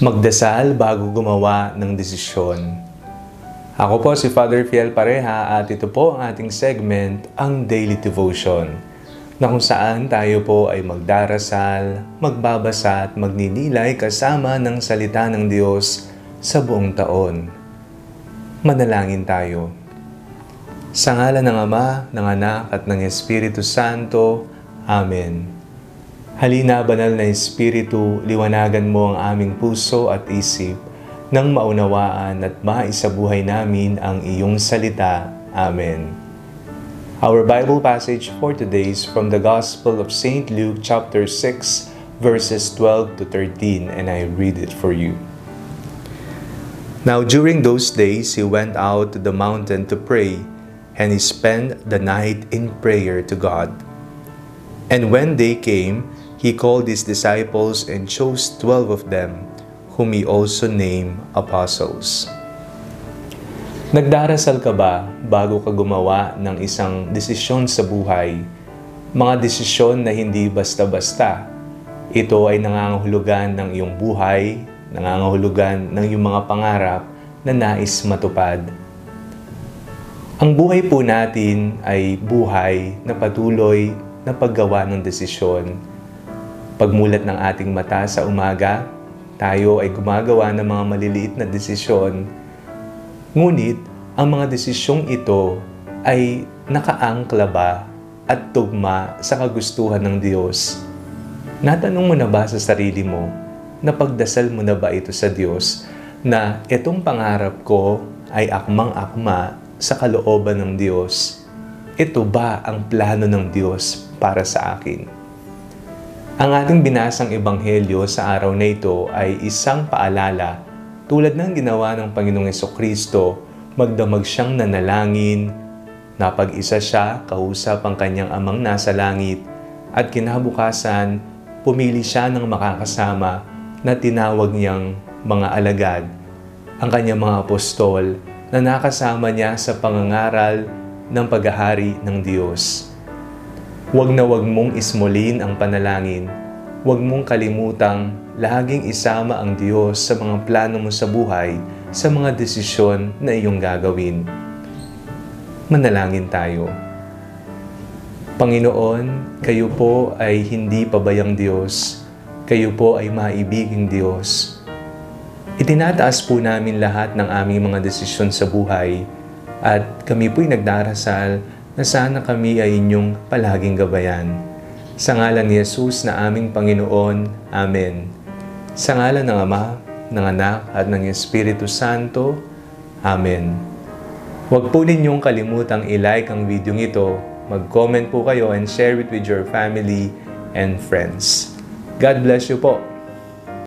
Magdasal bago gumawa ng desisyon. Ako po si Father Fiel Pareha at ito po ang ating segment, ang Daily Devotion, na kung saan tayo po ay magdarasal, magbabasa at magninilay kasama ng salita ng Diyos sa buong taon. Manalangin tayo. Sa ngala ng Ama, ng Anak at ng Espiritu Santo. Amen. Halina, banal na Espiritu, liwanagan mo ang aming puso at isip nang maunawaan at maisabuhay namin ang iyong salita. Amen. Our Bible passage for today is from the Gospel of St. Luke chapter 6 verses 12 to 13 and I read it for you. Now during those days he went out to the mountain to pray and he spent the night in prayer to God. And when day came, he called his disciples and chose twelve of them, whom he also named apostles. Nagdarasal ka ba bago ka gumawa ng isang desisyon sa buhay? Mga desisyon na hindi basta-basta. Ito ay nangangahulugan ng iyong buhay, nangangahulugan ng iyong mga pangarap na nais matupad. Ang buhay po natin ay buhay na patuloy na paggawa ng desisyon. Pagmulat ng ating mata sa umaga, tayo ay gumagawa ng mga maliliit na desisyon. Ngunit, ang mga desisyong ito ay nakaangkla ba at tugma sa kagustuhan ng Diyos? Natanong mo na ba sa sarili mo, napagdasal mo na ba ito sa Diyos, na itong pangarap ko ay akmang-akma sa kalooban ng Diyos? Ito ba ang plano ng Diyos para sa akin? Ang ating binasang ebanghelyo sa araw na ito ay isang paalala tulad ng ginawa ng Panginoong Kristo, magdamag siyang nanalangin, napag-isa siya, kausap ang kanyang amang nasa langit, at kinabukasan, pumili siya ng makakasama na tinawag niyang mga alagad, ang kanyang mga apostol na nakasama niya sa pangangaral ng paghahari ng Diyos. Huwag na huwag mong ismulin ang panalangin. Huwag mong kalimutang laging isama ang Diyos sa mga plano mo sa buhay, sa mga desisyon na iyong gagawin. Manalangin tayo. Panginoon, kayo po ay hindi pabayang Diyos. Kayo po ay maibiging Diyos. Itinataas po namin lahat ng aming mga desisyon sa buhay at kami po'y nagdarasal na sana kami ay inyong palaging gabayan. Sa ngalan ni Jesus na aming Panginoon. Amen. Sa ngalan ng Ama, ng Anak at ng Espiritu Santo. Amen. Huwag po ninyong kalimutang i-like ang video ito, mag-comment po kayo and share it with your family and friends. God bless you po.